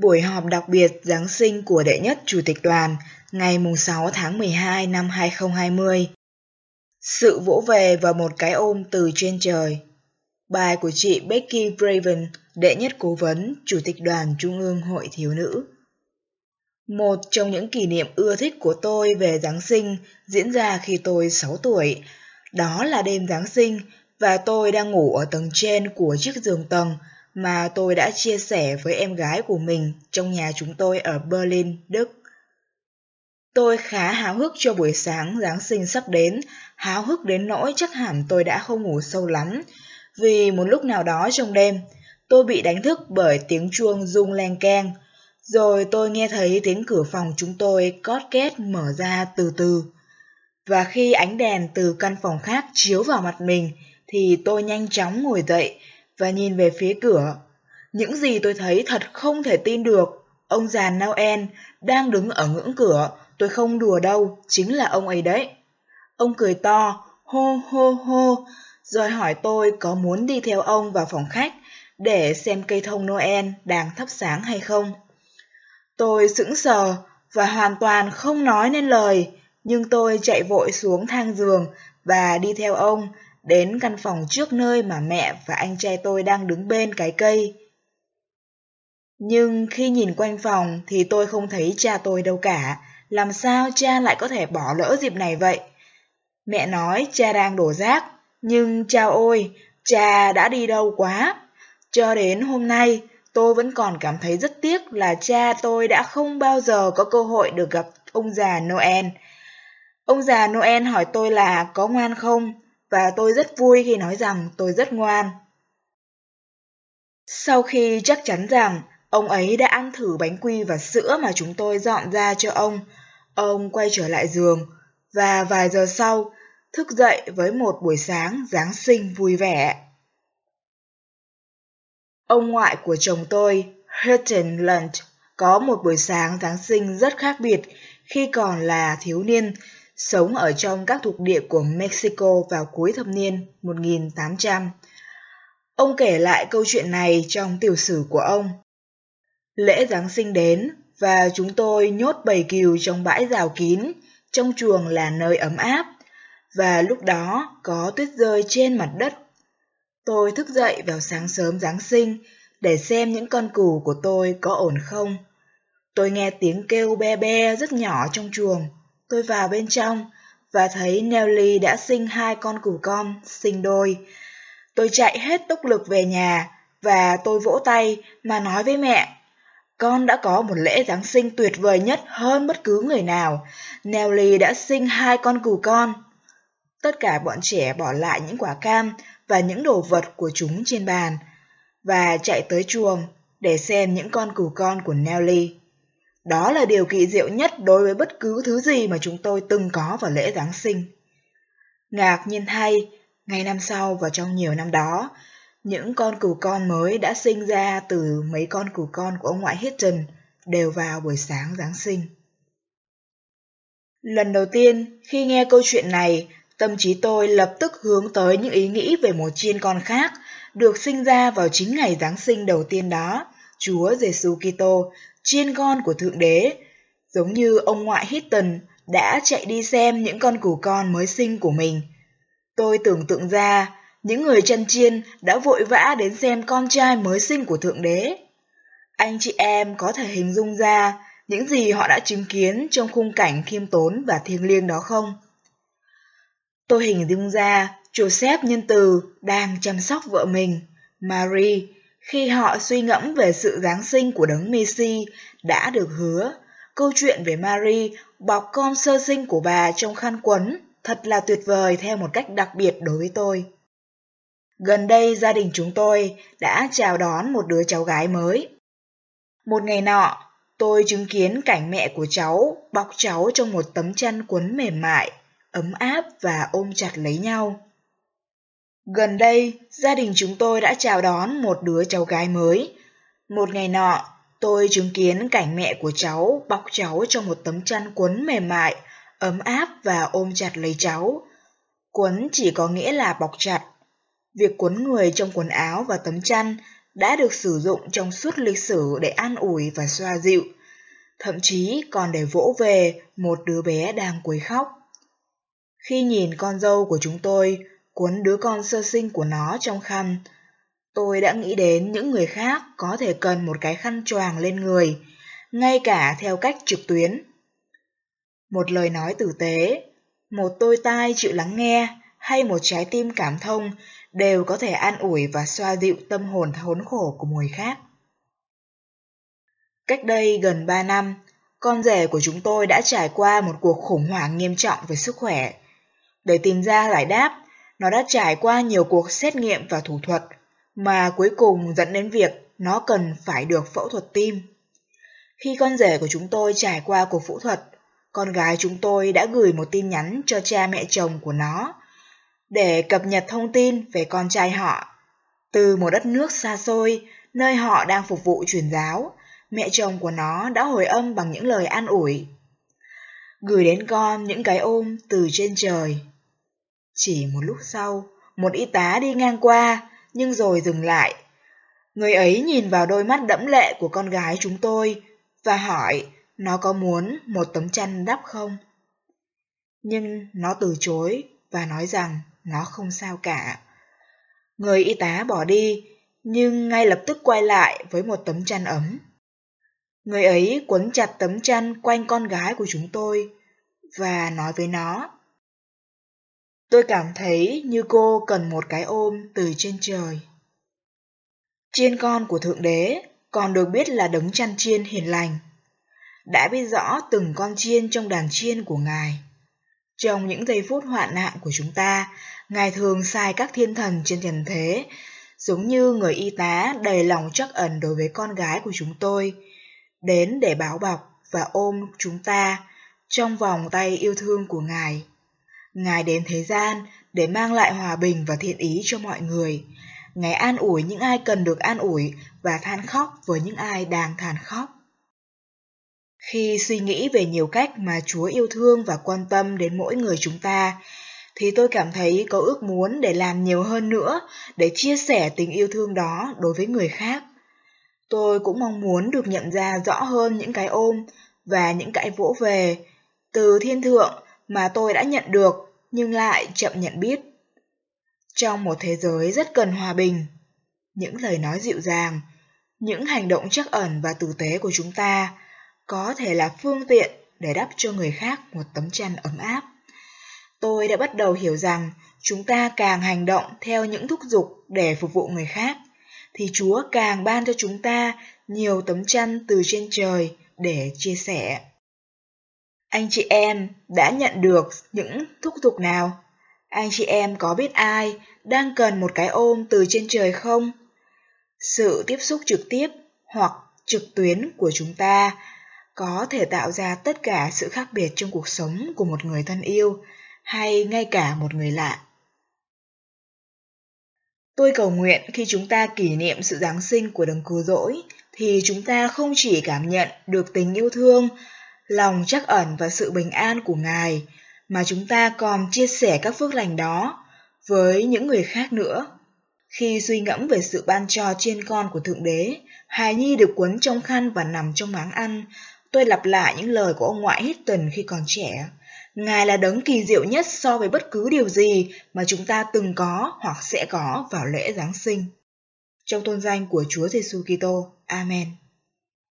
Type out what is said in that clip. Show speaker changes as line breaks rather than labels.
Buổi họp đặc biệt Giáng sinh của đệ nhất Chủ tịch đoàn ngày 6 tháng 12 năm 2020. Sự vỗ về và một cái ôm từ trên trời. Bài của chị Becky Braven, đệ nhất cố vấn, Chủ tịch đoàn Trung ương Hội Thiếu Nữ. Một trong những kỷ niệm ưa thích của tôi về Giáng sinh diễn ra khi tôi 6 tuổi. Đó là đêm Giáng sinh và tôi đang ngủ ở tầng trên của chiếc giường tầng mà tôi đã chia sẻ với em gái của mình trong nhà chúng tôi ở Berlin, Đức. Tôi khá háo hức cho buổi sáng Giáng sinh sắp đến, háo hức đến nỗi chắc hẳn tôi đã không ngủ sâu lắm, vì một lúc nào đó trong đêm, tôi bị đánh thức bởi tiếng chuông rung len keng, rồi tôi nghe thấy tiếng cửa phòng chúng tôi cót két mở ra từ từ. Và khi ánh đèn từ căn phòng khác chiếu vào mặt mình, thì tôi nhanh chóng ngồi dậy và nhìn về phía cửa. Những gì tôi thấy thật không thể tin được. Ông già Noel đang đứng ở ngưỡng cửa, tôi không đùa đâu, chính là ông ấy đấy. Ông cười to, hô hô hô, rồi hỏi tôi có muốn đi theo ông vào phòng khách để xem cây thông Noel đang thắp sáng hay không. Tôi sững sờ và hoàn toàn không nói nên lời, nhưng tôi chạy vội xuống thang giường và đi theo ông đến căn phòng trước nơi mà mẹ và anh trai tôi đang đứng bên cái cây. Nhưng khi nhìn quanh phòng thì tôi không thấy cha tôi đâu cả, làm sao cha lại có thể bỏ lỡ dịp này vậy? Mẹ nói cha đang đổ rác, nhưng cha ôi, cha đã đi đâu quá. Cho đến hôm nay, tôi vẫn còn cảm thấy rất tiếc là cha tôi đã không bao giờ có cơ hội được gặp ông già Noel. Ông già Noel hỏi tôi là có ngoan không, và tôi rất vui khi nói rằng tôi rất ngoan. Sau khi chắc chắn rằng ông ấy đã ăn thử bánh quy và sữa mà chúng tôi dọn ra cho ông, ông quay trở lại giường và vài giờ sau thức dậy với một buổi sáng Giáng sinh vui vẻ. Ông ngoại của chồng tôi, Hutton Lunt, có một buổi sáng Giáng sinh rất khác biệt khi còn là thiếu niên sống ở trong các thuộc địa của Mexico vào cuối thập niên 1800. Ông kể lại câu chuyện này trong tiểu sử của ông. Lễ Giáng sinh đến và chúng tôi nhốt bầy cừu trong bãi rào kín, trong chuồng là nơi ấm áp, và lúc đó có tuyết rơi trên mặt đất. Tôi thức dậy vào sáng sớm Giáng sinh để xem những con cừu của tôi có ổn không. Tôi nghe tiếng kêu be be rất nhỏ trong chuồng. Tôi vào bên trong và thấy Nelly đã sinh hai con cừu con, sinh đôi. Tôi chạy hết tốc lực về nhà và tôi vỗ tay mà nói với mẹ. Con đã có một lễ Giáng sinh tuyệt vời nhất hơn bất cứ người nào. Nelly đã sinh hai con cừu con. Tất cả bọn trẻ bỏ lại những quả cam và những đồ vật của chúng trên bàn và chạy tới chuồng để xem những con cừu con của Nelly. Đó là điều kỳ diệu nhất đối với bất cứ thứ gì mà chúng tôi từng có vào lễ Giáng sinh. Ngạc nhiên thay, ngày năm sau và trong nhiều năm đó, những con cừu con mới đã sinh ra từ mấy con cừu con của ông ngoại Hitton đều vào buổi sáng Giáng sinh. Lần đầu tiên, khi nghe câu chuyện này, tâm trí tôi lập tức hướng tới những ý nghĩ về một chiên con khác, được sinh ra vào chính ngày Giáng sinh đầu tiên đó, Chúa Giêsu Kitô chiên con của Thượng Đế, giống như ông ngoại Hitton đã chạy đi xem những con cừu con mới sinh của mình. Tôi tưởng tượng ra, những người chăn chiên đã vội vã đến xem con trai mới sinh của Thượng Đế. Anh chị em có thể hình dung ra những gì họ đã chứng kiến trong khung cảnh khiêm tốn và thiêng liêng đó không? Tôi hình dung ra Joseph nhân từ đang chăm sóc vợ mình, Marie, khi họ suy ngẫm về sự Giáng sinh của đấng Messi đã được hứa, câu chuyện về Marie bọc con sơ sinh của bà trong khăn quấn thật là tuyệt vời theo một cách đặc biệt đối với tôi. Gần đây gia đình chúng tôi đã chào đón một đứa cháu gái mới. Một ngày nọ, tôi chứng kiến cảnh mẹ của cháu bọc cháu trong một tấm chăn quấn mềm mại, ấm áp và ôm chặt lấy nhau. Gần đây, gia đình chúng tôi đã chào đón một đứa cháu gái mới. Một ngày nọ, tôi chứng kiến cảnh mẹ của cháu bọc cháu trong một tấm chăn quấn mềm mại, ấm áp và ôm chặt lấy cháu. Quấn chỉ có nghĩa là bọc chặt. Việc quấn người trong quần áo và tấm chăn đã được sử dụng trong suốt lịch sử để an ủi và xoa dịu, thậm chí còn để vỗ về một đứa bé đang quấy khóc. Khi nhìn con dâu của chúng tôi cuốn đứa con sơ sinh của nó trong khăn, tôi đã nghĩ đến những người khác có thể cần một cái khăn choàng lên người, ngay cả theo cách trực tuyến. Một lời nói tử tế, một tôi tai chịu lắng nghe hay một trái tim cảm thông đều có thể an ủi và xoa dịu tâm hồn thốn khổ của người khác. Cách đây gần 3 năm, con rể của chúng tôi đã trải qua một cuộc khủng hoảng nghiêm trọng về sức khỏe. Để tìm ra giải đáp, nó đã trải qua nhiều cuộc xét nghiệm và thủ thuật, mà cuối cùng dẫn đến việc nó cần phải được phẫu thuật tim. Khi con rể của chúng tôi trải qua cuộc phẫu thuật, con gái chúng tôi đã gửi một tin nhắn cho cha mẹ chồng của nó để cập nhật thông tin về con trai họ. Từ một đất nước xa xôi, nơi họ đang phục vụ truyền giáo, mẹ chồng của nó đã hồi âm bằng những lời an ủi. Gửi đến con những cái ôm từ trên trời. Chỉ một lúc sau, một y tá đi ngang qua, nhưng rồi dừng lại. Người ấy nhìn vào đôi mắt đẫm lệ của con gái chúng tôi và hỏi nó có muốn một tấm chăn đắp không? Nhưng nó từ chối và nói rằng nó không sao cả. Người y tá bỏ đi, nhưng ngay lập tức quay lại với một tấm chăn ấm. Người ấy quấn chặt tấm chăn quanh con gái của chúng tôi và nói với nó. Tôi cảm thấy như cô cần một cái ôm từ trên trời. Chiên con của Thượng Đế còn được biết là đấng chăn chiên hiền lành. Đã biết rõ từng con chiên trong đàn chiên của Ngài. Trong những giây phút hoạn nạn của chúng ta, Ngài thường sai các thiên thần trên trần thế, giống như người y tá đầy lòng trắc ẩn đối với con gái của chúng tôi, đến để báo bọc và ôm chúng ta trong vòng tay yêu thương của Ngài. Ngài đến thế gian để mang lại hòa bình và thiện ý cho mọi người. Ngài an ủi những ai cần được an ủi và than khóc với những ai đang than khóc. Khi suy nghĩ về nhiều cách mà Chúa yêu thương và quan tâm đến mỗi người chúng ta, thì tôi cảm thấy có ước muốn để làm nhiều hơn nữa để chia sẻ tình yêu thương đó đối với người khác. Tôi cũng mong muốn được nhận ra rõ hơn những cái ôm và những cái vỗ về từ thiên thượng mà tôi đã nhận được nhưng lại chậm nhận biết. Trong một thế giới rất cần hòa bình, những lời nói dịu dàng, những hành động chắc ẩn và tử tế của chúng ta có thể là phương tiện để đắp cho người khác một tấm chăn ấm áp. Tôi đã bắt đầu hiểu rằng chúng ta càng hành động theo những thúc giục để phục vụ người khác, thì Chúa càng ban cho chúng ta nhiều tấm chăn từ trên trời để chia sẻ. Anh chị em đã nhận được những thúc giục nào? Anh chị em có biết ai đang cần một cái ôm từ trên trời không? Sự tiếp xúc trực tiếp hoặc trực tuyến của chúng ta có thể tạo ra tất cả sự khác biệt trong cuộc sống của một người thân yêu hay ngay cả một người lạ. Tôi cầu nguyện khi chúng ta kỷ niệm sự Giáng sinh của đấng cứu rỗi thì chúng ta không chỉ cảm nhận được tình yêu thương, lòng chắc ẩn và sự bình an của Ngài mà chúng ta còn chia sẻ các phước lành đó với những người khác nữa. Khi suy ngẫm về sự ban cho trên con của Thượng Đế, hài nhi được quấn trong khăn và nằm trong máng ăn, tôi lặp lại những lời của ông ngoại Hitton khi còn trẻ. Ngài là đấng kỳ diệu nhất so với bất cứ điều gì mà chúng ta từng có hoặc sẽ có vào lễ Giáng sinh. Trong tôn danh của Chúa Giêsu Kitô. Amen.